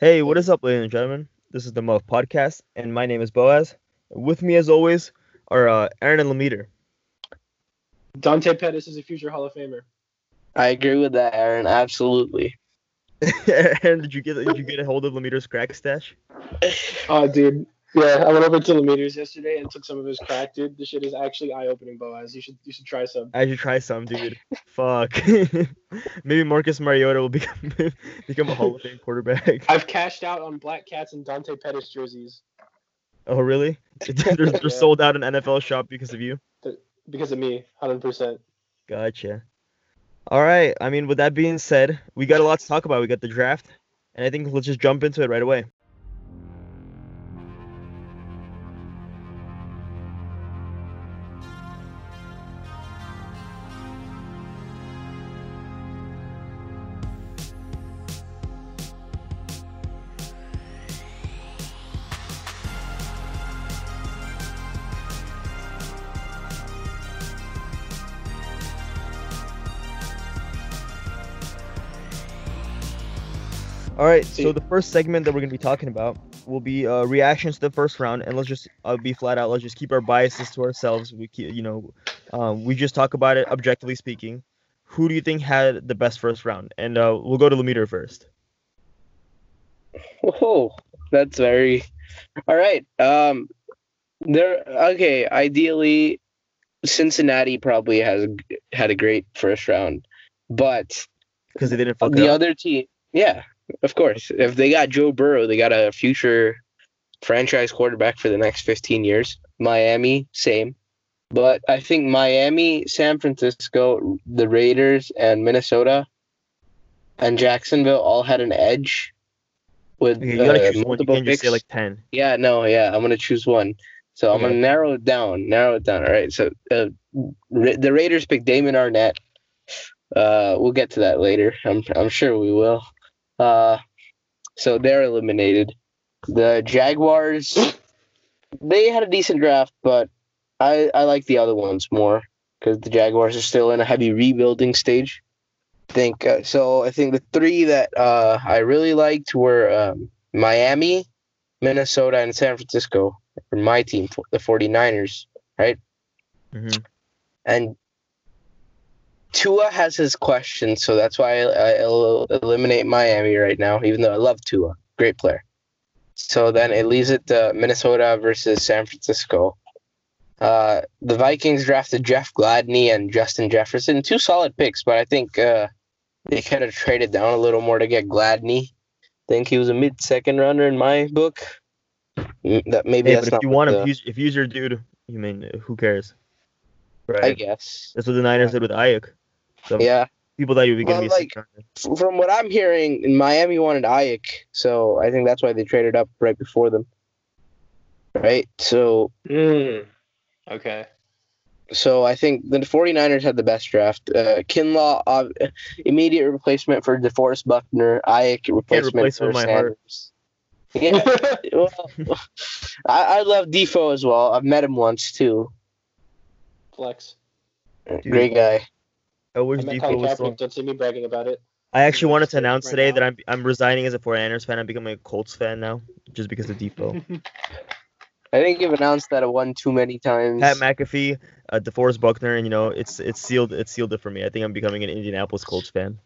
Hey, what is up, ladies and gentlemen? This is the Muffed Podcast, and my name is Boaz. With me, as always, are uh, Aaron and Lemeter. Dante Pettis is a future Hall of Famer. I agree with that, Aaron. Absolutely. Aaron, did you get did you get a hold of Lemeter's crack stash? Oh, dude. Yeah, I went over to Lemeters yesterday and took some of his crack, dude. This shit is actually eye opening, Boaz. You should you should try some. I should try some, dude. Fuck. Maybe Marcus Mariota will become become a Hall of Fame quarterback. I've cashed out on Black Cats and Dante Pettis jerseys Oh, really? they're, they're Yeah. sold out in NFL shop because of you. because of me, hundred percent. Gotcha. All right. I mean, with that being said, we got a lot to talk about. We got the draft, and I think let's just jump into it right away. All right. So the first segment that we're gonna be talking about will be uh, reactions to the first round, and let's just uh, be flat out. Let's just keep our biases to ourselves. We keep, you know, um, we just talk about it objectively speaking. Who do you think had the best first round? And uh, we'll go to Lemeter first. Whoa, that's very. All right. Um, there. Okay. Ideally, Cincinnati probably has had a great first round, but Because they didn't fuck the up. other team, yeah, of course. If they got Joe Burrow, they got a future franchise quarterback for the next 15 years. Miami, same. But I think Miami, San Francisco, the Raiders, and Minnesota and Jacksonville all had an edge with Okay, you gotta uh, choose one. You multiple say picks. like ten. Yeah, no, yeah. I'm gonna choose one. So I'm Okay. gonna narrow it down. Narrow it down. All right. So uh, Ra- the Raiders picked Damon Arnette. Uh, we'll get to that later. I'm I'm sure we will. Uh, so they're eliminated. The Jaguars, they had a decent draft, but I I like the other ones more because the Jaguars are still in a heavy rebuilding stage. I think uh, so. I think the three that uh, I really liked were um, Miami, Minnesota, and San Francisco for my team, the 49ers. hmm And Tua has his questions, so that's why I, I'll eliminate Miami right now, even though I love Tua. Great player. So then it leaves it to Minnesota versus San Francisco. Uh, the Vikings drafted Jeff Gladney and Justin Jefferson, two solid picks, but I think uh, they kind of traded down a little more to get Gladney. think he was a mid-second runner in my book. That maybe Hey, that's but if you want him, the- if he's, if he's your dude, you mean who cares? Right. I guess. That's what the Niners did with Aiyuk. So Yeah. people thought he was gonna Well, be like- second round. F- From what I'm hearing, Miami wanted Aiyuk, so I think that's why they traded up right before them. Right? So Mm. Okay. so I think the 49ers had the best draft. Uh, Kinlaw, uh, immediate replacement for DeForest Buckner. Aiyuk, replacement for him with heart. Sanders. Yeah, well, I, I love Defoe as well. I've met him once too. Flex. Great guy. I wish I met Defoe Colin was still. Don't see me bragging about it. I actually wanted to right announce now. today that I'm I'm resigning as a 49ers fan. I'm becoming a Colts fan now, just because of Defoe. I think you've announced that one too many times. Pat McAfee, uh, DeForest Buckner, and you know it's it's sealed it's sealed it for me. I think I'm becoming an Indianapolis Colts fan.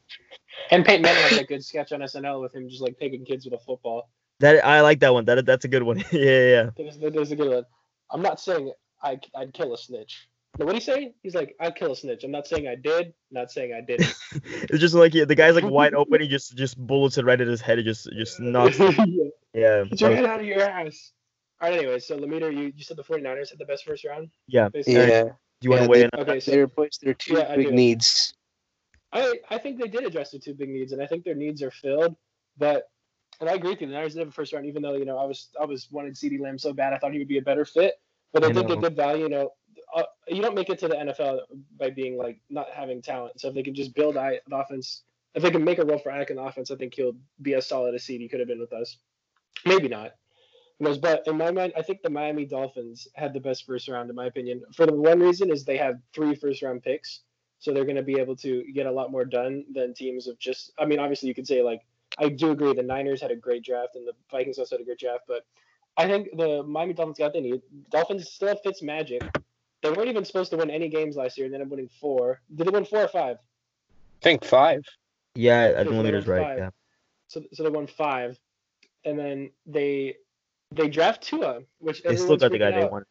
And Peyton Manning had that good sketch on SNL with him just like taking kids with a football. That I like that one. That that's a good one. yeah, yeah, yeah. That was, a good one. I'm not saying I, I'd kill a snitch. No, what he say? He's like, I'd kill a snitch. I'm not saying I did. Not saying I didn't. It's just like yeah, the guy's like wide open. He just just bullets it right at his head. It just just knocks. it. yeah. Yeah. Get your head out of your ass. All right, anyway, so Lemire, you, you said the 49ers had the best first round? Yeah. Basically? Yeah. Do you want to Yeah, weigh they- in? on Okay, so They replaced their two Yeah, I big do. needs. I, I think they did address the two big needs, and I think their needs are filled. But and I agree with you. The Niners did have a first round, even though you know I was I was wanted CeeDee Lamb so bad. I thought he would be a better fit. But I, I think know. they did value. You know, uh, you don't make it to the NFL by being like not having talent. So if they can just build I, an offense, if they can make a role for Ike in the offense, I think he'll be as solid as CeeDee could have been with us. Maybe not. But in my mind, I think the Miami Dolphins had the best first round, in my opinion. For the one reason is they have three first round picks, so they're going to be able to get a lot more done than teams of just. I mean, obviously, you could say like I do agree the Niners had a great draft and the Vikings also had a great draft, but I think the Miami Dolphins got they need. Dolphins still have Fitz magic. They weren't even supposed to win any games last year and ended up winning four. Did they win four or five? I think five. Yeah, I So think they leader's won right. five. Yeah. So so they won five. And then they they draft Tua, which They still everyone's got the guy freaking they out. wanted.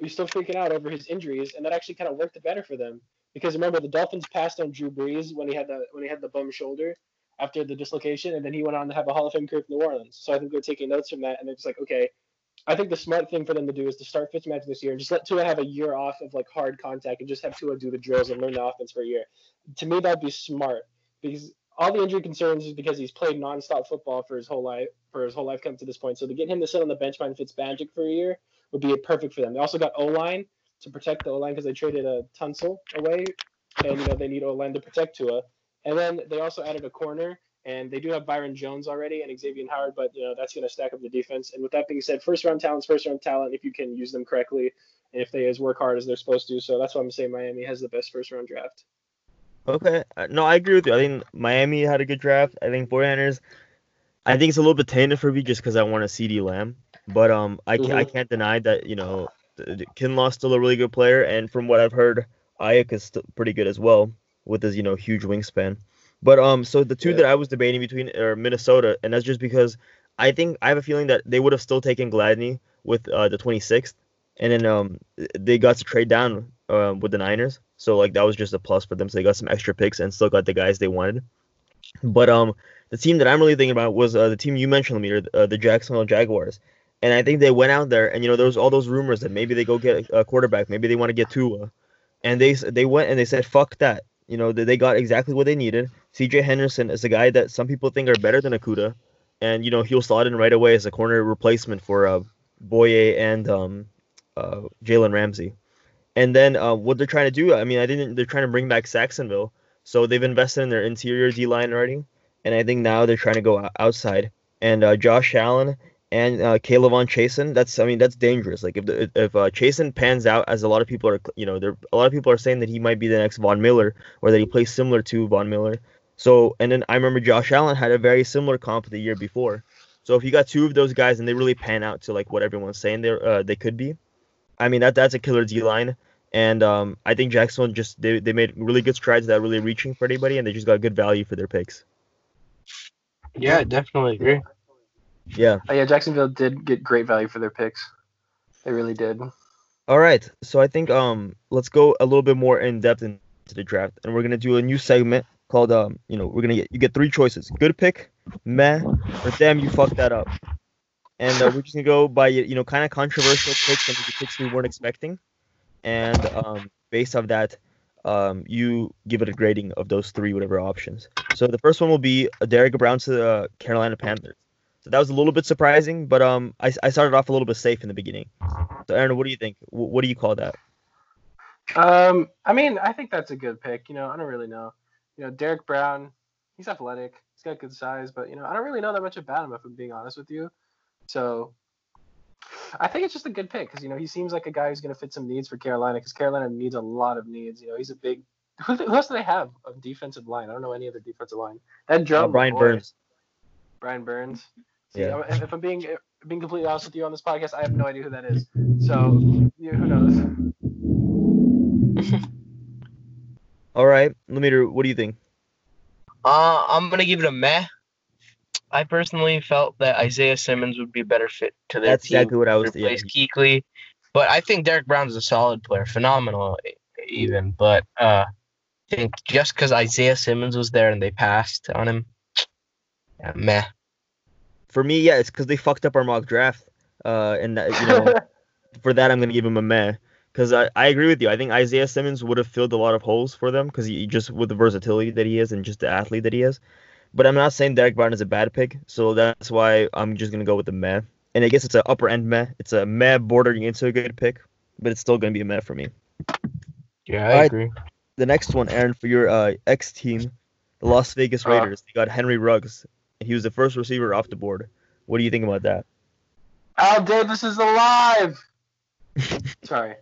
We're still freaking out over his injuries, and that actually kind of worked the better for them because remember the Dolphins passed on Drew Brees when he had the when he had the bum shoulder after the dislocation, and then he went on to have a Hall of Fame career in New Orleans. So I think they're taking notes from that, and they're just like, okay, I think the smart thing for them to do is to start Fitzmagic this year and just let Tua have a year off of like hard contact and just have Tua do the drills and learn the offense for a year. To me, that'd be smart because all the injury concerns is because he's played nonstop football for his whole life for his whole life come to this point. So to get him to sit on the bench behind Fitzmagic for a year would be perfect for them. They also got O line to protect the O line because they traded a Tunsil away, and you know they need O line to protect Tua. And then they also added a corner, and they do have Byron Jones already and Xavier Howard, but you know that's going to stack up the defense. And with that being said, first round talent's first round talent if you can use them correctly and if they as work hard as they're supposed to. So that's why I'm saying Miami has the best first round draft. Okay. Uh, No, I agree with you. I think Miami had a good draft. I think 49ers, I think it's a little bit tainted for me just because I want a CeeDee Lamb. But um, I, ca- I Mhm. can't deny that, you know, th- th- Kinlaw's still a really good player. And from what I've heard, Aiyuk is still pretty good as well with his, you know, huge wingspan. But um, so the two Yeah. that I was debating between are Minnesota, and that's just because I think I have a feeling that they would have still taken Gladney with uh, the 26th, and then um, they got to trade down uh, with the Niners. So like that was just a plus for them. So they got some extra picks and still got the guys they wanted. But um, the team that I'm really thinking about was uh, the team you mentioned, Lemire, uh, the Jacksonville Jaguars. And I think they went out there, and you know there was all those rumors that maybe they go get a quarterback, maybe they want to get Tua, and they they went and they said fuck that. You know they got exactly what they needed. C.J. Henderson is a guy that some people think are better than Okudah, and you know he'll slot in right away as a corner replacement for uh, Bouye and um, uh, Jalen Ramsey. And then uh, what they're trying to do, I mean, I didn't. They're trying to bring back Sacksonville, so they've invested in their interior D line already, and I think now they're trying to go outside. And uh, Josh Allen and uh, K'Lavon Chaisson, that's I mean that's dangerous. Like if the, if uh, Chaisson pans out, as a lot of people are, you know, there a lot of people are saying that he might be the next Von Miller, or that he plays similar to Von Miller. So and then I remember Josh Allen had a very similar comp the year before. So if you got two of those guys and they really pan out to like what everyone's saying they uh, they could be, I mean that that's a killer D line. And um, I think Jacksonville just they, they made really good strides without really reaching for anybody, and they just got good value for their picks. Yeah, I definitely agree. Yeah. Oh, yeah, Jacksonville did get great value for their picks. They really did. All right. So I think um let's go a little bit more in depth into the draft, and we're gonna do a new segment called um you know we're gonna get you get three choices: good pick, meh, or damn you fucked that up. And uh, we're just gonna go by you know kind of controversial picks and picks we weren't expecting, and um based off that, um you give it a grading of those three whatever options. So the first one will be Derrick Brown to the Carolina Panthers. So that was a little bit surprising, but um I, I started off a little bit safe in the beginning. So Aaron, what do you think? Wh- What do you call that? Um, I mean, I think that's a good pick. You know, I don't really know. You know, Derrick Brown, he's athletic. He's got good size, but you know, I don't really know that much about him if I'm being honest with you. So, I think it's just a good pick because you know he seems like a guy who's going to fit some needs for Carolina because Carolina needs a lot of needs. You know, he's a big. Who, who else do they have of defensive line? I don't know any other defensive line. That Uh. Brian boy, Burns. Brian Burns. See, Yeah. if, if I'm being if I'm being completely honest with you on this podcast, I have no idea who that is. So, you who knows? All right, Lemire, what do you think? Uh, I'm gonna give it a meh. I personally felt that Isaiah Simmons would be a better fit to their That's team exactly what I was. Yeah, replace Kuechly, but I think Derrick Brown's a solid player, phenomenal even. But uh, I think just because Isaiah Simmons was there and they passed on him, yeah, meh. for me, yeah, it's because they fucked up our mock draft. Uh, and that, you know, for that, I'm gonna give him a meh. Because I, I agree with you. I think Isaiah Simmons would have filled a lot of holes for them because he just with the versatility that he is and just the athlete that he is. But I'm not saying Derrick Brown is a bad pick, so that's why I'm just gonna go with the meh. And I guess it's an upper end meh. It's a meh bordering into a good pick, but it's still gonna be a meh for me. Yeah, I Alright. agree. The next one, Aaron, for your uh, ex team, the Las Vegas Uh. Raiders. They got Henry Ruggs. He was the first receiver off the board. What do you think about that? Al Davis is alive. Sorry.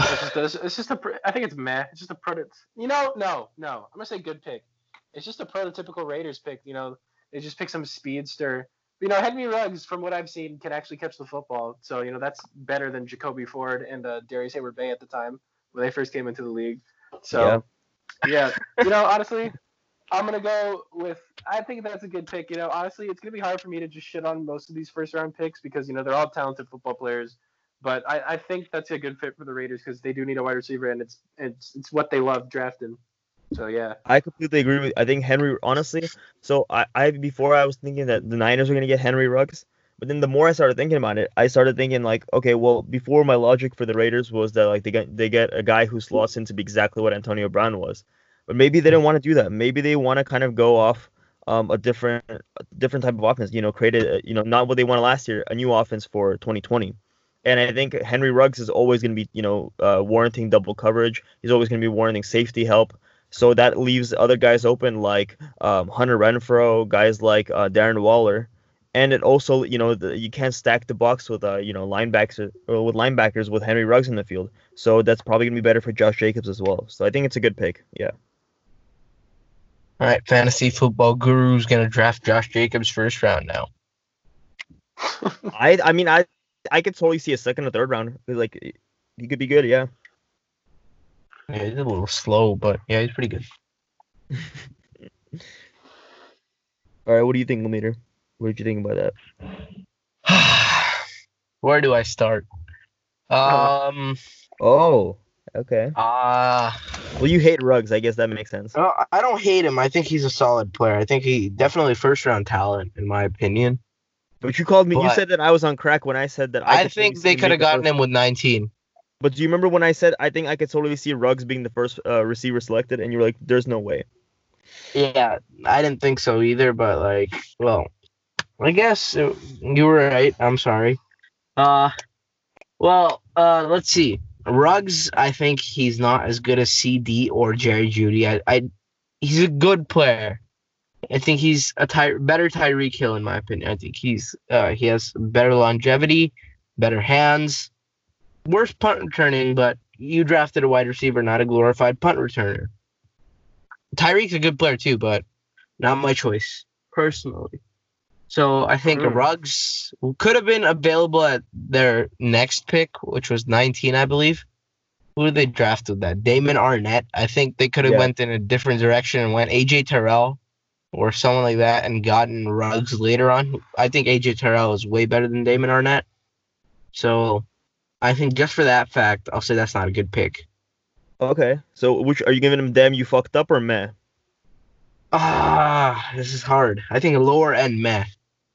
It's just, a, it's just a. pr- think it's meh. It's just a product. You know, no, no. I'm gonna say good pick. It's just a prototypical Raiders pick. You know, They just pick some speedster. You know, Henry Ruggs, from what I've seen, can actually catch the football. So you know that's better than Jacoby Ford and uh, Darrius Heyward-Bey at the time when they first came into the league. So yeah, you know, honestly, I'm gonna go with. I think that's a good pick. You know, honestly, it's gonna be hard for me to just shit on most of these first round picks because you know they're all talented football players. But I, I think that's a good fit for the Raiders because they do need a wide receiver and it's it's it's what they love drafting. So yeah, I completely agree with. I think Henry, honestly. So I, I before I was thinking that the Niners were gonna get Henry Ruggs, but then the more I started thinking about it, I started thinking like, okay, well, before my logic for the Raiders was that like they get they get a guy who slots in to be exactly what Antonio Brown was. But maybe they didn't want to do that. Maybe they want to kind of go off um, a different a different type of offense. You know, create a you know not what they wanted last year, a new offense for 2020. And I think Henry Ruggs is always going to be you know uh, warranting double coverage. He's always going to be warranting safety help. So that leaves other guys open like um, Hunter Renfrow, guys like uh, Darren Waller, and it also you know the, you can't stack the box with uh, you know linebackers or with linebackers with Henry Ruggs in the field. So that's probably gonna be better for Josh Jacobs as well. So I think it's a good pick. Yeah. All right, fantasy football guru's gonna draft Josh Jacobs first round now. I I mean I I could totally see a second or third round. Like he could be good. Yeah. Yeah, he's a little slow, but yeah, he's pretty good. All right, what do you think, Lemeter? What did you think about that? Where do I start? Um. Oh. Okay. Uh well, you hate Ruggs. I guess that makes sense. Uh, I don't hate him. I think he's a solid player. I think he definitely first round talent, in my opinion. But you called me. But you said that I was on crack when I said that. I, I think they could have gotten him with 19. But do you remember when I said I think I could totally see Ruggs being the first uh, receiver selected, and you were like, "There's no way." Yeah, I didn't think so either. But like, well, I guess it, you were right. I'm sorry. Uh, well, uh, let's see. Ruggs, I think he's not as good as CeeDee or Jerry Jeudy. I, I he's a good player. I think he's a ty- better Tyreek Hill in my opinion. I think he's uh, he has better longevity, better hands, worse punt returning, but you drafted a wide receiver, not a glorified punt returner. Tyreek's a good player too, but not my choice personally. So I think mm. Ruggs could have been available at their next pick, which was 19, I believe. Who did they draft with that? Damon Arnette. I think they could have yeah. went in a different direction and went AJ Terrell or someone like that and gotten Ruggs later on. I think AJ Terrell is way better than Damon Arnette. So I think just for that fact, I'll say that's not a good pick. Okay. So which are you giving him damn you fucked up or meh? Ah, this is hard. I think lower end meh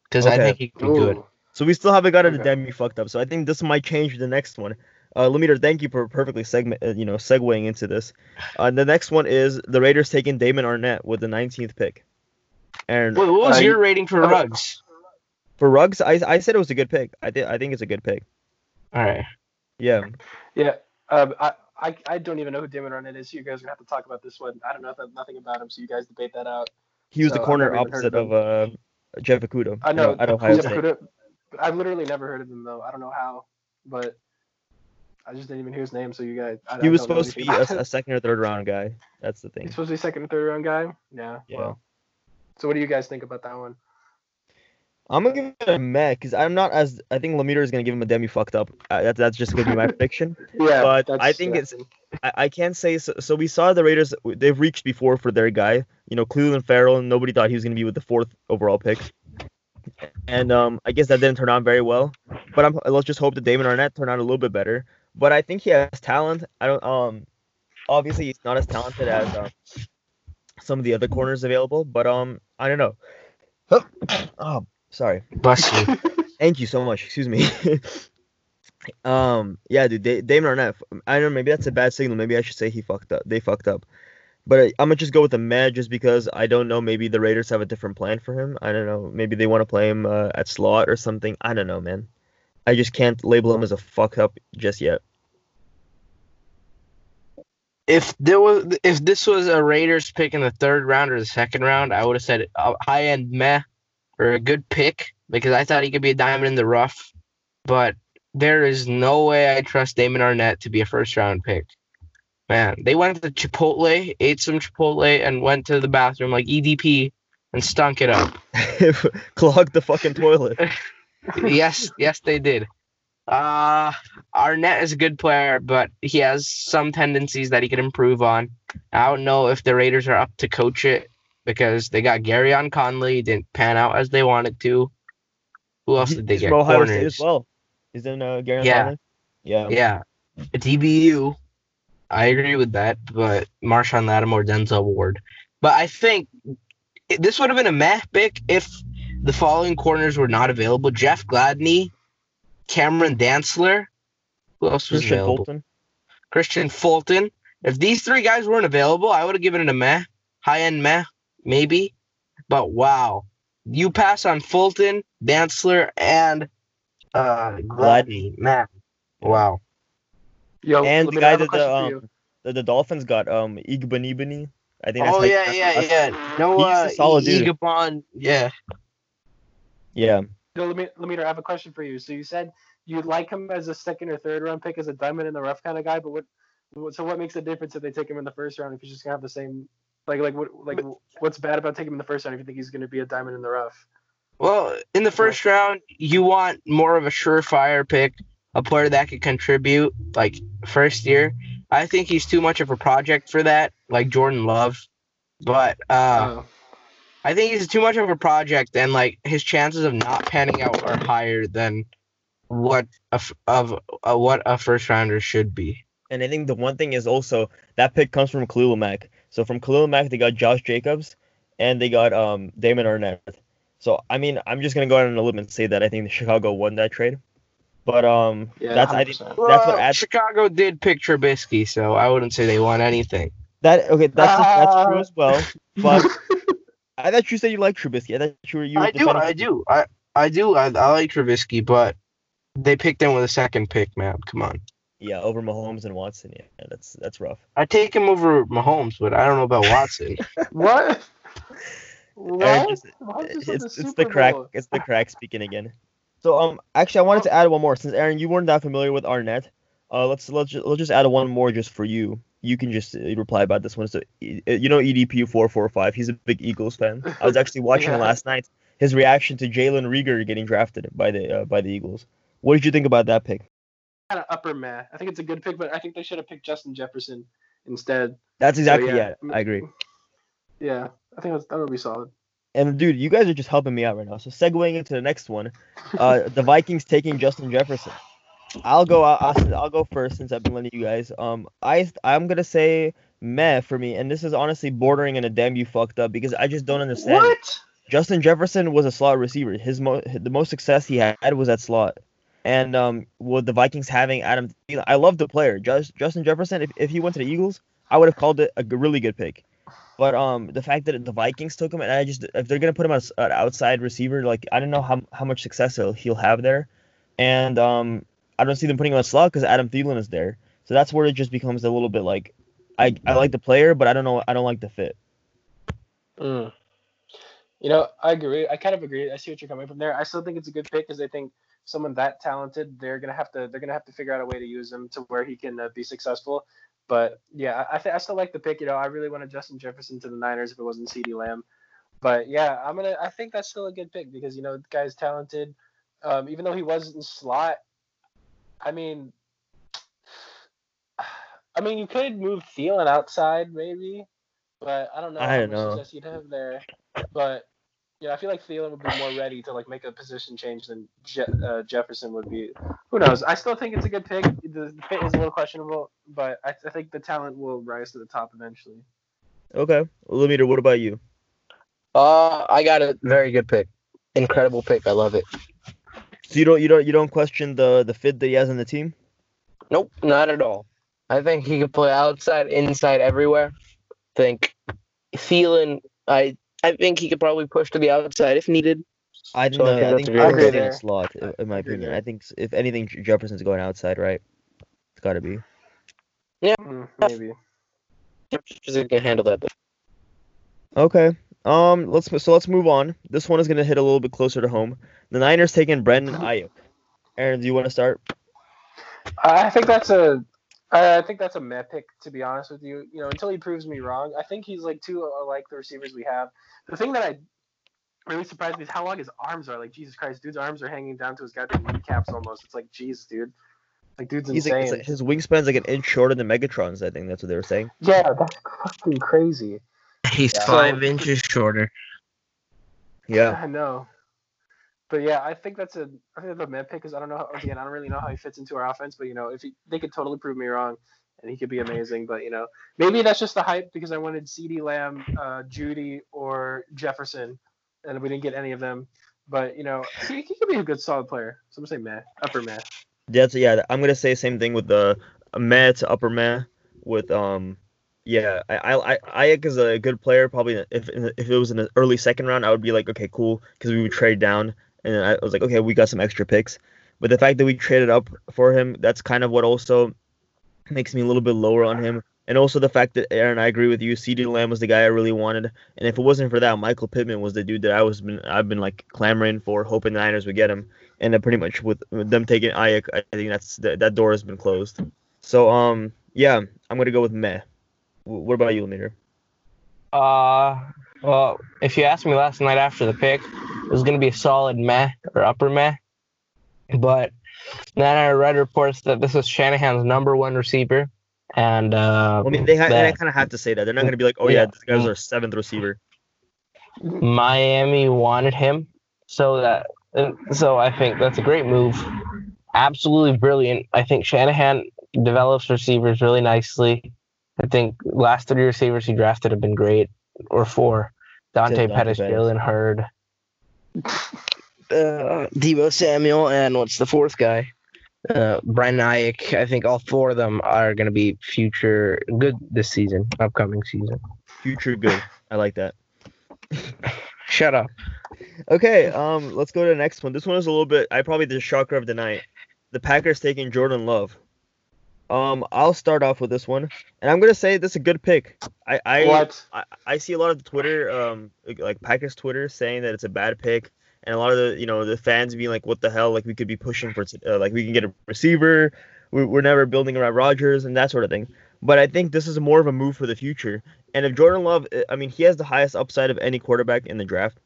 because okay. I think he could be good. So we still haven't gotten okay. damn you fucked up. So I think this might change the next one. Uh, Lemeter, thank you for perfectly segment, uh, you know, segueing into this. Uh, the next one is the Raiders taking Damon Arnette with the 19th pick. And Wait, what was I, your rating for Ruggs? For Ruggs, I I said it was a good pick. I did. I think it's a good pick. All right. Yeah. Yeah. Um, I, I I don't even know who Damon Arnette is. You guys are gonna have to talk about this one. I don't know nothing about him, so you guys debate that out. He was so the corner opposite of, of uh, Jeff Okudah. I know. At Ohio Jeff Okudah, I've literally never heard of him though. I don't know how, but I just didn't even hear his name. So you guys, I, he I was supposed to be a, a, second or third round guy. That's the thing. He's supposed to be second or third round guy. Yeah. Yeah. Well, so what do you guys think about that one? I'm gonna give it a meh because I'm not as I think Lemeter is gonna give him a demi fucked up. Uh, that's that's just gonna be my prediction. yeah, but I think yeah. it's I, I can't say so, so. We saw the Raiders they've reached before for their guy. You know, Clelin Ferrell and nobody thought he was gonna be with the fourth overall pick. And um, I guess that didn't turn out very well. But I'm, let's just hope that Damon Arnette turned out a little bit better. But I think he has talent. I don't um, obviously he's not as talented as um, some of the other corners available. But um, I don't know. oh Sorry. Bless you. Thank you so much. Excuse me. um, yeah, dude, Damon Arnette. I don't know. Maybe that's a bad signal. Maybe I should say he fucked up. They fucked up. But I'm gonna just go with the mad just because I don't know. Maybe the Raiders have a different plan for him. I don't know. Maybe they want to play him uh, at slot or something. I don't know, man. I just can't label him as a fuck up just yet. If there was, if this was a Raiders pick in the third round or the second round, I would have said high end meh or a good pick because I thought he could be a diamond in the rough. But there is no way I trust Damon Arnette to be a first round pick. Man, they went to Chipotle, ate some Chipotle, and went to the bathroom like EDP and stunk it up. Clogged the fucking toilet. yes, yes, they did. Uh, Arnette is a good player, but he has some tendencies that he could improve on. I don't know if the Raiders are up to coach it because they got Gareon Conley, didn't pan out as they wanted to. Who else did they He's get? Ohio Corners. State as well. Isn't uh, Gareon Yeah. Conley? Yeah. Yeah, DBU. I agree with that, but Marshon Lattimore, Denzel Ward. But I think this would have been a meh pick if the following corners were not available: Jeff Gladney, Cameron Dantzler. Who else was Kristian available? Fulton. Kristian Fulton. If these three guys weren't available, I would have given it a meh, high end meh, maybe. But wow, you pass on Fulton, Dantzler, and uh, Gladney, man, wow. Yo, And the guy that the um the, the Dolphins got um Igbanibani. I think that's Oh how yeah, pronounce yeah, yeah. No, He's uh, a solid dude. Egapon, yeah. Yeah. Yo, let me let me I have a question for you. So you said you'd like him as a second or third round pick as a diamond in the rough kind of guy, but what? what- So what makes the difference if they take him in the first round if he's just gonna have the same? Like like what like what's bad about taking him in the first round if you think he's gonna be a diamond in the rough? Well, in the first round, you want more of a surefire pick, a player that could contribute, like first year. I think he's too much of a project for that, like Jordan Love. But uh, Oh. I think he's too much of a project, and like his chances of not panning out are higher than what a f- of uh, what a first rounder should be. And I think the one thing is also that pick comes from Khalil Mack. So from Khalil Mack, they got Josh Jacobs, and they got um Damon Arnette. So I mean, I'm just gonna go out on a limb and say that I think Chicago won that trade. But um, Yeah, that's I think 100%. that's what adds Chicago did pick Trubisky, so I wouldn't say they won anything. that. Okay, that's that's true Ah. as well. But I thought you said you like Trubisky. I thought you were you were I do, I do, I I do, I, I like Trubisky, but they picked him with a second pick, man. Come on. Yeah, over Mahomes and Watson. Yeah, that's that's rough. I take him over Mahomes, but I don't know about Watson. what? What? just- Why is this it's on it's the crack Bowl? it's the crack speaking again. So um actually I wanted to add one more since Aaron you weren't that familiar with Arnette. Uh let's let's just, let's just add one more just for you. You can just uh, reply about this one. So uh, you know EDP four four five. He's a big Eagles fan. I was actually watching Yeah. last night his reaction to Jalen Reagor getting drafted by the uh, by the Eagles. What did you think about that pick? Kind of upper meh. I think it's a good pick, but I think they should have picked Justin Jefferson instead. That's exactly yeah. yeah. I agree. Yeah, I think that would be solid. And dude, you guys are just helping me out right now. So segueing into the next one, uh, the Vikings taking Justin Jefferson. I'll go. I'll, I'll, go first since I've been letting you guys. Um, I I'm gonna say meh for me, and this is honestly bordering in a damn you fucked up because I just don't understand. it. What? Justin Jefferson was a slot receiver. His mo- the most success he had was at slot. And um, with the Vikings having Adam, I love the player. Just, Justin Jefferson. If, if he went to the Eagles, I would have called it a really good pick. But um, the fact that the Vikings took him, and I just if they're gonna put him as an outside receiver, like I don't know how how much success he'll, he'll have there. And um, I don't see them putting him on slot because Adam Thielen is there. So that's where it just becomes a little bit like, I I like the player, but I don't know I don't like the fit. Mm. You know, I agree. I kind of agree. I see what you're coming from there. I still think it's a good pick because I think someone that talented, they're gonna have to they're gonna have to figure out a way to use him to where he can uh, be successful. But yeah, I th- I still like the pick. You know, I really wanted Justin Jefferson to the Niners if it wasn't CeeDee Lamb. But yeah, I'm gonna. I think that's still a good pick because you know the guy's talented. Um, even though he was in slot, I mean, I mean, you could move Thielen outside maybe, but I don't know I don't much know. success you'd have there. But yeah, I feel like Thielen would be more ready to like make a position change than Je- uh, Jefferson would be. Who knows? I still think it's a good pick. The, the fit is a little questionable, but I, I think the talent will rise to the top eventually. Okay, Limiter, what about you? Uh, I got a very good pick. Incredible pick. I love it. So you don't you don't you don't question the the fit that he has on the team? Nope, not at all. I think he could play outside, inside, everywhere. think Thielen, I I think he could probably push to the outside if needed. I think So I think I that's think a Jefferson's very good in a slot, in my opinion. I think if anything, Jefferson's going outside, right? It's got to be. Yeah, mm, maybe. Jefferson can handle that. Okay. Um. Let's so let's move on. This one is gonna hit a little bit closer to home. The Niners taking Brandon Aiyuk. Aaron, do you want to start? I think that's a, I think that's a meh pick, to be honest with you. You know, until he proves me wrong, I think he's like too uh, like the receivers we have. The thing that I really surprised me is how long his arms are. Like Jesus Christ, dude's arms are hanging down to his goddamn kneecaps almost. It's like Jesus, dude. Like dude's He's insane. like, like- his wingspan's like an inch shorter than Megatron's. I think that's what they were saying. yeah, that's fucking crazy. He's Yeah. five inches shorter. Yeah. I know. But yeah, I think that's a I think that's a med pick because I don't know how, again I don't really know how he fits into our offense, but you know if he, they could totally prove me wrong and he could be amazing, but you know maybe that's just the hype because I wanted CeeDee Lamb, uh, Jeudy, or Jefferson, and we didn't get any of them. But you know he, he could be a good solid player. So I'm gonna say meh, upper meh. That's yeah. I'm gonna say the same thing with the meh to upper meh with um. Yeah, I I I Aiyuk is a good player. Probably if if it was in the early second round, I would be like, okay, cool, because we would trade down, and I was like, okay, we got some extra picks. But the fact that we traded up for him, that's kind of what also makes me a little bit lower on him. And also the fact that Aaron, I agree with you. CeeDee Lamb was the guy I really wanted, and if it wasn't for that, Michael Pittman was the dude that I was been I've been like clamoring for, hoping the Niners would get him. And then pretty much with, with them taking Aiyuk, I think that's that, that door has been closed. So um yeah, I'm gonna go with meh. What about you, Leader? Uh, well, if you asked me last night after the pick, it was going to be a solid meh or upper meh. But then I read reports that this was Shanahan's number one receiver. And uh, I mean, they, ha- they kind of have to say that. They're not gonna be like, oh yeah, Yeah. this guy's our seventh receiver. Miami wanted him. So that so I think that's a great move. Absolutely brilliant. I think Shanahan develops receivers really nicely. I think last three receivers he drafted have been great, or four. Dante Dante Pettis, Pettis. Jalen Hurd, uh, Deebo Samuel, and what's the fourth guy? Uh, Brian Aiyuk. I think all four of them are going to be future good this season, upcoming season. Future good. I like that. Shut up. Okay, um, let's go to the next one. This one is a little bit. I probably the shocker of the night. The Packers taking Jordan Love. Um, I'll start off with this one, and I'm gonna say this is a good pick. I I, what? I I see a lot of the Twitter, um, like Packers Twitter saying that it's a bad pick, and a lot of the you know the fans being like, what the hell? Like we could be pushing for uh, like we can get a receiver. We're, we're never building around Rodgers and that sort of thing. But I think this is more of a move for the future. And if Jordan Love, I mean, he has the highest upside of any quarterback in the draft,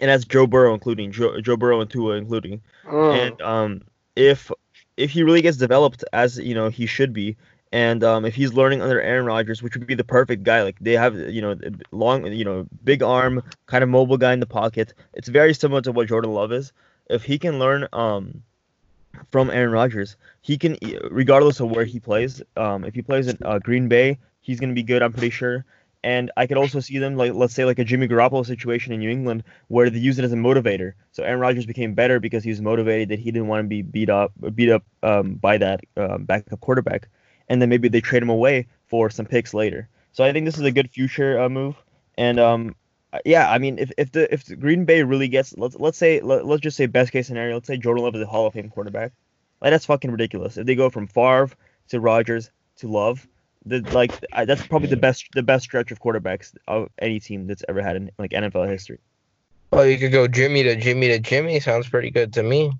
and that's Joe Burrow including Joe, Joe Burrow and Tua including. Mm. And um, if if he really gets developed as you know he should be, and um, if he's learning under Aaron Rodgers, which would be the perfect guy, like they have you know long you know big arm, kind of mobile guy in the pocket. It's very similar to what Jordan Love is. If he can learn um from Aaron Rodgers, he can regardless of where he plays. Um, if he plays in uh, Green Bay, he's gonna be good. I'm pretty sure. And I could also see them like let's say like a Jimmy Garoppolo situation in New England where they use it as a motivator. So Aaron Rodgers became better because he was motivated that he didn't want to be beat up beat up um, by that um, backup quarterback, and then maybe they trade him away for some picks later. So I think this is a good future uh, move. And um, yeah, I mean if, if the if the Green Bay really gets let's let's say let, let's just say best case scenario, let's say Jordan Love is a Hall of Fame quarterback, like that's fucking ridiculous. If they go from Favre to Rodgers to Love, the like I- that's probably the best the best stretch of quarterbacks of any team that's ever had in like NFL history. Well, you could go Jimmy to Jimmy to Jimmy. Sounds pretty good to me.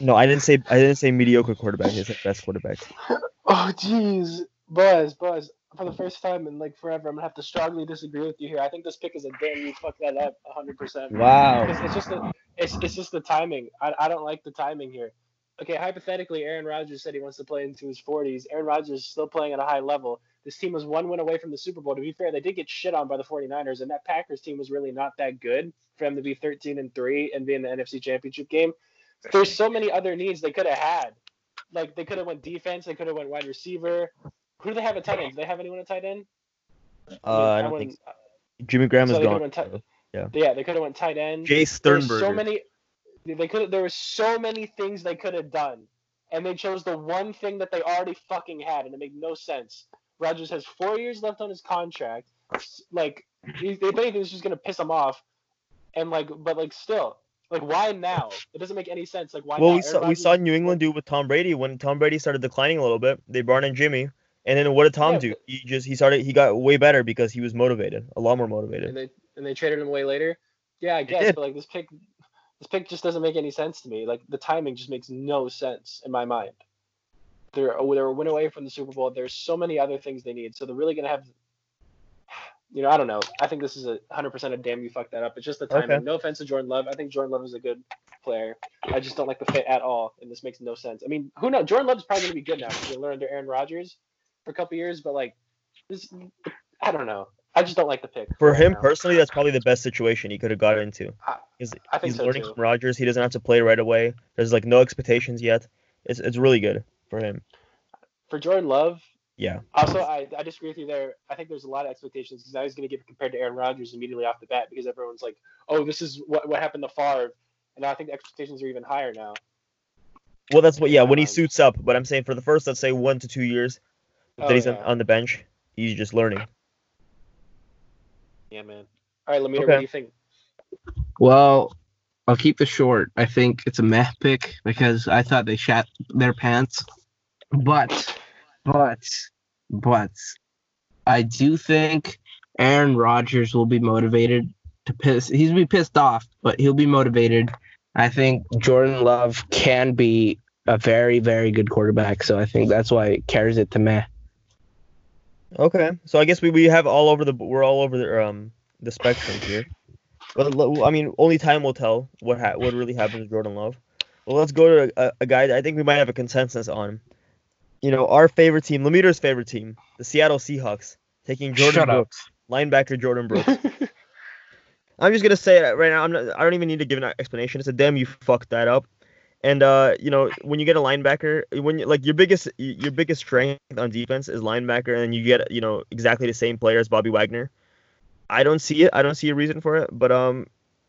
No, I didn't say I didn't say mediocre quarterback. I said best quarterback. Oh jeez, Buzz, Buzz. For the first time in like forever, I'm gonna have to strongly disagree with you here. I think this pick is a damn you fucked that up 100. percent Wow. It's, it's just the it's, it's just the timing. I, I don't like the timing here. Okay, hypothetically, Aaron Rodgers said he wants to play into his 40s. Aaron Rodgers is still playing at a high level. This team was one win away from the Super Bowl. To be fair, they did get shit on by the 49ers, and that Packers team was really not that good for them to be 13 and 3 and be in the NFC Championship game. There's so many other needs they could have had. Like they could have went defense, they could have went wide receiver. Who do they have at tight end? Do they have anyone at tight end? Uh, I don't think Jimmy Graham So is gone. could've Yeah. Yeah, they could have went tight end. Jay There were Sternberger. so many. They could. There were so many things they could have done, and they chose the one thing that they already fucking had, and it made no sense. Rodgers has four years left on his contract. Like, he- if anything, it's just gonna piss him off. And like, but like, still, like, why now? It doesn't make any sense. Like, why? well, now? we saw Aaron we saw New England do with Tom Brady when Tom Brady started declining a little bit. They brought in Jimmy, and then what did Tom Yeah, do? He just he started he got way better because he was motivated, a lot more motivated. and motivated. they and they traded him away later. Yeah, I guess, but like this pick, this pick just doesn't make any sense to me. Like the timing just makes no sense in my mind. They're oh, they're a win away from the Super Bowl. There's so many other things they need, so they're really gonna have. you know, I don't know. I think this is a 100% a damn you fucked that up. It's just the timing. Okay. No offense to Jordan Love. I think Jordan Love is a good player. I just don't like the fit at all, and this makes no sense. I mean, who knows? Jordan Love's probably going to be good now. He's going to learn under Aaron Rodgers for a couple years, but like, this, I don't know. I just don't like the pick. For right him now. personally, that's probably the best situation he could have got into. I- He's, I think he's so learning too. from Rodgers. He doesn't have to play right away. There's like no expectations yet. It's it's really good for him. For Jordan Love, Yeah. Also, I, I disagree with you there. I think there's a lot of expectations because now he's going to get compared to Aaron Rodgers immediately off the bat because everyone's like, oh, this is what, what happened to Favre. And I think the expectations are even higher now. Well, that's what. Yeah, when he Um, suits up. But I'm saying for the first, let's say one to two years Oh, that he's on, on the bench, he's just learning. Yeah, man. All right, Lemire, what Okay. what you think? Well, I'll keep this short. I think it's a meh pick because I thought they shat their pants. But, but, but, I do think Aaron Rodgers will be motivated to piss. He's be pissed off, but he'll be motivated. I think Jordan Love can be a very, very good quarterback. So I think that's why it carries it to meh. Okay, so I guess we, we have all over the we're all over the um the spectrum here. But I mean, only time will tell what ha- what really happens to Jordyn Love. Well, let's go to a, a guy that I think we might have a consensus on. You know, our favorite team, Lemire's favorite team, the Seattle Seahawks, taking Jordan Shut up. Brooks, linebacker Jordyn Brooks. I'm just gonna say it right now. I'm not, I don't even need to give an explanation. It's a damn you fucked that up. And uh, you know, when you get a linebacker, when you like your biggest your biggest strength on defense is linebacker, and you get you know exactly the same player as Bobby Wagner. I don't see it. I don't see a reason for it. But um,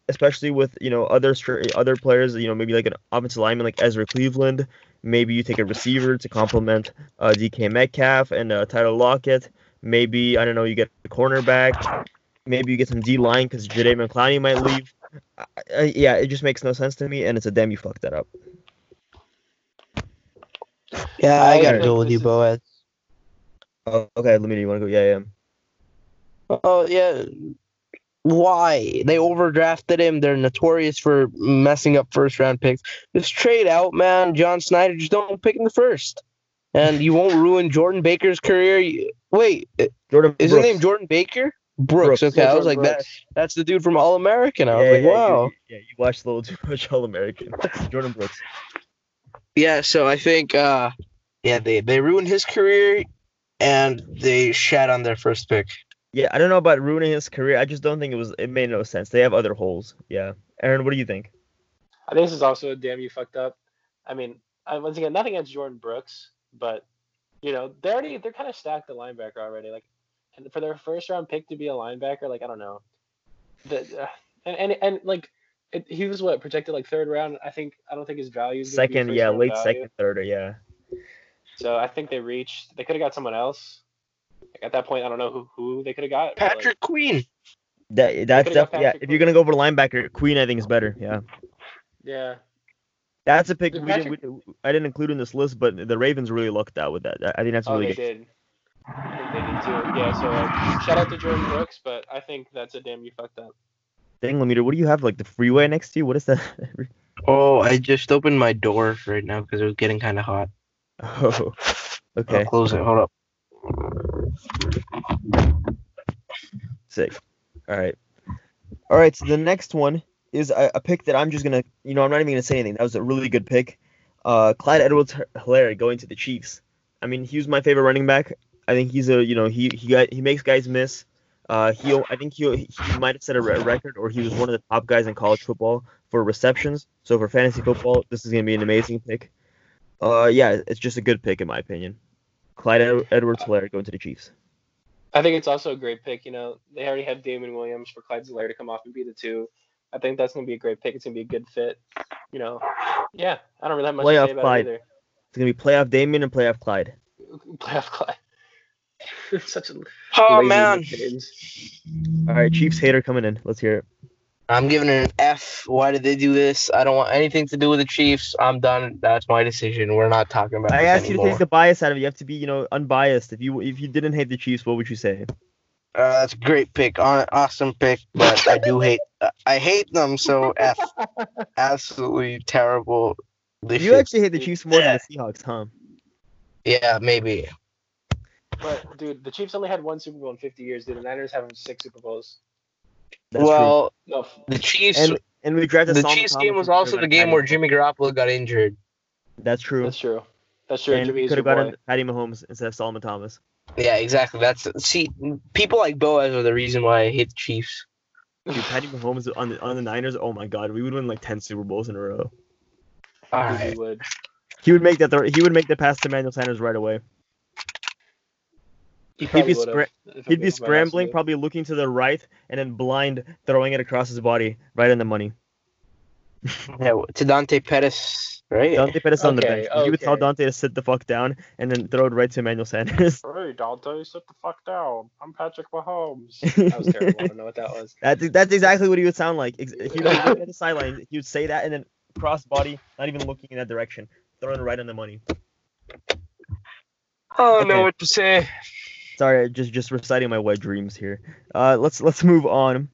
especially with you know other other players, you know maybe like an offensive lineman like Ezra Cleveland. Maybe you take a receiver to complement uh, DK Metcalf and uh, Tyler Lockett. Maybe I don't know. You get a cornerback. Maybe you get some D line because Jadae McClowney might leave. I, I, yeah, it just makes no sense to me, and it's a damn you fucked that up. Yeah, I I gotta think go with you, is- Boaz. Oh, okay, let me. You want to go? Yeah, yeah. Oh yeah. Why? They overdrafted him. They're notorious for messing up first round picks. Just trade out, man. John Schneider, just don't pick in the first. And you won't ruin Jordan Baker's career. You- Wait, Jordan. is Brooks. his name Jordan Baker? Brooks. Brooks. Okay, Yeah, I was Jordan like that. That's the dude from All American. I was Yeah, like, yeah, wow. You, yeah, you watched a little too much All American. Jordyn Brooks. Yeah, so I think uh yeah, they they ruined his career and they shat on their first pick. Yeah, I don't know about ruining his career. I just don't think it was. It made no sense. They have other holes. Yeah, Aaron, what do you think? I think this is also a damn you fucked up. I mean, I, once again, nothing against Jordyn Brooks, but you know they're already they're kind of stacked the linebacker already. Like, and for their first round pick to be a linebacker, like I don't know, the uh, and, and and like it, he was what projected like third round. I think I don't think his value is be Second, yeah, late value. second, third, or yeah. So I think they reached. They could have got someone else. Like, at that point, I don't know who who they could have got. but, like, Patrick Queen. That that's could've definitely yeah. Patrick If you're gonna go for linebacker, Queen I think is better. Yeah, yeah. that's a pick. Did We didn't, we, I didn't include in this list, but the Ravens really lucked out with that. I think that's Oh, really they good. did. I think they did too. Yeah. So uh, shout out to Jordyn Brooks, but I think that's a damn you fucked up. Dang, Lemire, what do you have? Like the freeway next to you? What is that? Oh, I just opened my door right now because it was getting kind of hot. oh, okay. I'll okay, close it. Hold up. sick. All right, all right. So the next one is a, a pick that I'm just gonna, you know, I'm not even gonna say anything. That was a really good pick. Uh, Clyde Edwards-Helaire going to the Chiefs. I mean, he was my favorite running back. I think he's a, you know, he he got he makes guys miss. Uh, he I think he he might have set a record, or he was one of the top guys in college football for receptions. So for fantasy football, this is gonna be an amazing pick. Uh, yeah, it's just a good pick in my opinion. Clyde Ed- Edwards-Helaire going to the Chiefs. I think it's also a great pick. You know, they already have Damien Williams for Clyde Zeller to come off and be the two. I think that's gonna be a great pick. It's gonna be a good fit. You know, yeah. I don't really have much Playoff to say about Clyde. it either. It's gonna be playoff Damien and playoff Clyde. Playoff Clyde. Such a Oh lazy man, nicknames. All right, Chiefs hater coming in. Let's hear it. I'm giving it an F. Why did they do this? I don't want anything to do with the Chiefs. I'm done. That's my decision. We're not talking about it. I this asked you to take the bias out of it. You have to be, you know, unbiased. If you if you didn't hate the Chiefs, what would you say? Uh, that's a great pick. Aw- Awesome pick, but I do hate. uh, I hate them. So F. Absolutely terrible. You actually hate the Chiefs more than the Seahawks, huh? Yeah, maybe. But dude, the Chiefs only had one Super Bowl in 50 years. Dude, the Niners have six Super Bowls. That's well, No, the Chiefs. and and we drafted the Chiefs Thomas game was also the game Patty where Jimmy Garoppolo got injured. That's true. that's true. That's true. and Jimmy could your have boy. gotten Patty Mahomes instead of Solomon Thomas. Yeah, exactly. That's see, people like Boaz are the reason why I hate the Chiefs. Dude, Patty Mahomes on the on the Niners. Oh my God, we would win like ten Super Bowls in a row. All Dude, he would. He would make that. Throw, he would make the pass to Emmanuel Sanders right away. He He'd be would've, scra- He'd be scrambling, probably looking to the right, and then blind throwing it across his body, right in the money. Yeah, to Dante Pettis, right? Dante Pettis on the Okay, bench. You would tell. Dante to sit the fuck down and then throw it right to Emmanuel Sanders. with. Hey Dante, sit the fuck down. I'm Patrick Mahomes. That was terrible. I don't know what that was. That's that's exactly what he would sound like. Ex- He would look at the sideline. He would say that and then cross body, not even looking in that direction, throwing it right in the money. I don't Okay. know what to say. Sorry, just just reciting my wet dreams here. Uh, let's let's move on.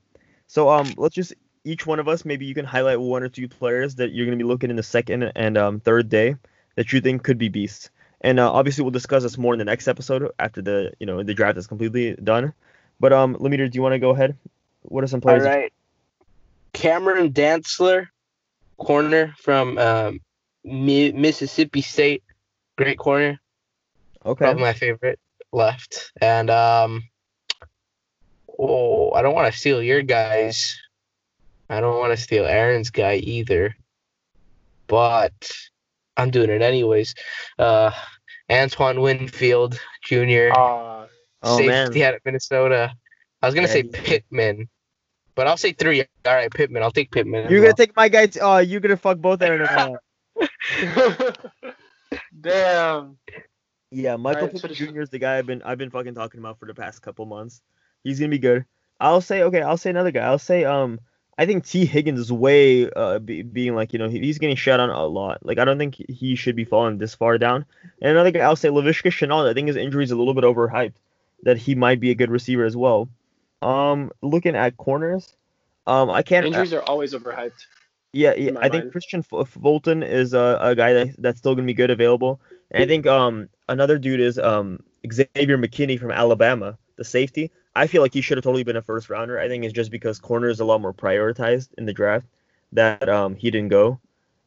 So um, let's just each one of us maybe you can highlight one or two players that you're gonna be looking in the second and um third day that you think could be beasts. And uh, obviously we'll discuss this more in the next episode after the you know the draft is completely done. But um, Lemiter, do you want to go ahead? What are some players? right. Cameron Dantzler, corner from um, Mi- Mississippi State, great corner, Okay. probably my favorite left. And um, oh, I don't want to steal your guys. I don't want to steal Aaron's guy either. But I'm doing it anyways. Uh, Antoine Winfield Jr. Uh, Oh, safety man. out of Minnesota. I was gonna Yeah, say he's. Pittman, but I'll say three. All right, Pittman. I'll take Pittman. You're gonna take my guy. T- oh, you're gonna fuck both Aaron and I. Damn. Yeah, Michael Alright, Pittman Jr. is the guy I've been I've been fucking talking about for the past couple months. He's gonna be good. I'll say okay. I'll say another guy. I'll say um. I think Tee Higgins is way uh be, being like you know he, he's getting shut on a lot. Like I don't think he should be falling this far down. And another guy I'll say Laviska Shenault. I think his injury is a little bit overhyped. That he might be a good receiver as well. Um, looking at corners, um, I can't. Injuries are always overhyped. Yeah, yeah. I think. Kristian Fulton is a, a guy that, that's still gonna be good available. And I think um another dude is um Xavier McKinney from Alabama, the safety. I feel like he should have totally been a first rounder. I think it's just because corner is a lot more prioritized in the draft that um he didn't go.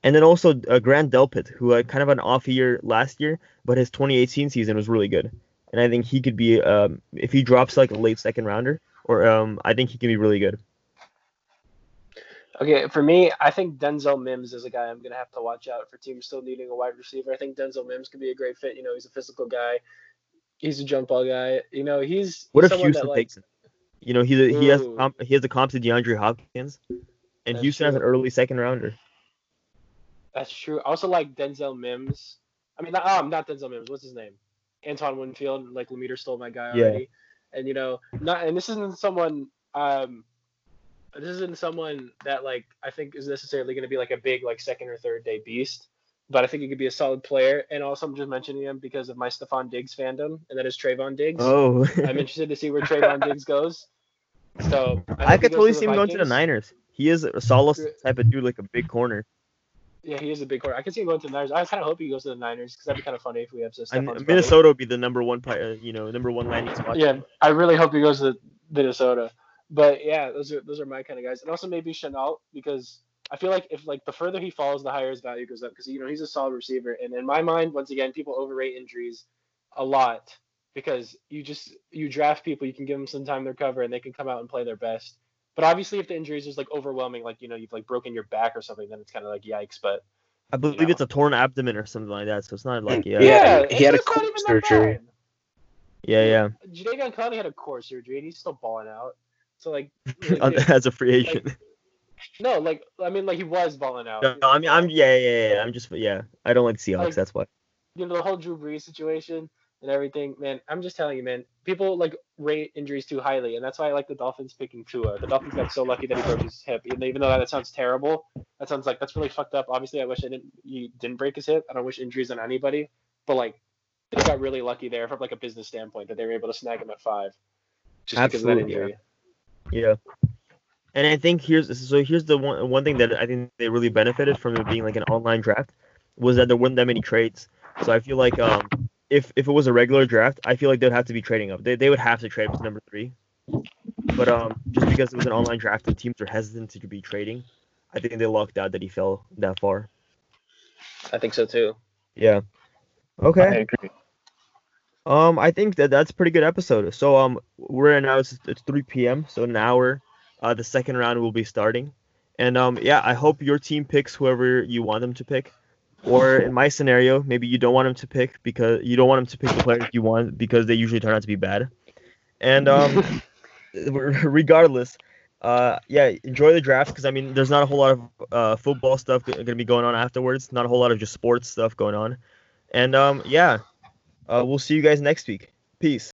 And then also uh, Grant Delpit, who had kind of an off year last year, but his 2018 season was really good. And I think he could be um if he drops like a late second rounder, or um I think he can be really good. Okay, for me, I think Denzel Mims is a guy I'm gonna have to watch out for teams still needing a wide receiver. I think Denzel Mims could be a great fit. You know, he's a physical guy. He's a jump ball guy. You know, he's What he's if Houston that, takes him? You know, he he has comp, he has a comp to DeAndre Hopkins, and That's Houston has an early second rounder. That's true. I also like Denzel Mims. I mean, not, um, not Denzel Mims. What's his name? Anton Winfield. Like Lemeter stole my guy already. Yeah. already. And you know, not and this isn't someone. Um, this isn't someone that like I think is necessarily going to be like a big like second or third day beast. But I think he could be a solid player. And also, I'm just mentioning him because of my Stefon Diggs fandom, and that is Trevon Diggs. Oh, I'm interested to see where Trevon Diggs goes. So I, I could totally the see him going to the Niners. He is a solid type of dude, like a big corner. Yeah, he is a big corner. I can see him going to the Niners. I kind of hope he goes to the Niners because that'd be kind of funny if we have And brother. Minnesota would be the number one, uh, you know, number one landing spot. Yeah, I really hope he goes to Minnesota. But yeah, those are those are my kind of guys, and also maybe Shenault because I feel like if like the further he falls, the higher his value goes up because you know he's a solid receiver, and in my mind, once again, people overrate injuries a lot because you just you draft people, you can give them some time to recover, and they can come out and play their best. But obviously, if the injury is just like overwhelming, like you know you've like broken your back or something, then it's kind of like yikes. But I believe know. it's a torn abdomen or something like that. So it's not like yeah, Yeah, yeah, he had a core surgery. yeah, yeah. Jadeveon Clowney had a core surgery and he's still balling out. So like, As a free agent. no, like I mean, like he was balling out. No, I mean, I'm yeah, yeah, yeah. I'm just yeah. I don't like Seahawks. Like- that's why. you know the whole Drew Brees situation and everything. Man, I'm just telling you, man. People like rate injuries too highly, and that's why I like the Dolphins picking Tua. The Dolphins got so lucky that he broke his hip, even even though that sounds terrible. That sounds like that's really fucked up. Obviously, I wish I didn't. He didn't break his hip. I don't wish injuries on anybody, but like they got really lucky there from like a business standpoint that they were able to snag him at five, just because of that Absolutely, injury. Yeah. And I think here's so here's the one one thing that I think they really benefited from it being like an online draft was that there weren't that many trades. So I feel like um if if it was a regular draft, I feel like they'd have to be trading up. They they would have to trade up to number three. But um, just because it was an online draft and teams are hesitant to be trading, I think they lucked out that he fell that far. I think so too. Yeah. I Okay. Um, I think that that's a pretty good episode. So um, we're now it's it's 3 p.m. So an hour, uh, the second round will be starting, and um, yeah, I hope your team picks whoever you want them to pick, or in my scenario, maybe you don't want them to pick because you don't want them to pick the players you want because they usually turn out to be bad, and um, regardless. Uh, yeah, enjoy the draft because I mean, there's not a whole lot of uh, football stuff going to be going on afterwards. Not a whole lot of just sports stuff going on, and um, yeah, uh, we'll see you guys next week. Peace.